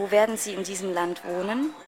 Wo werden Sie in diesem Land wohnen?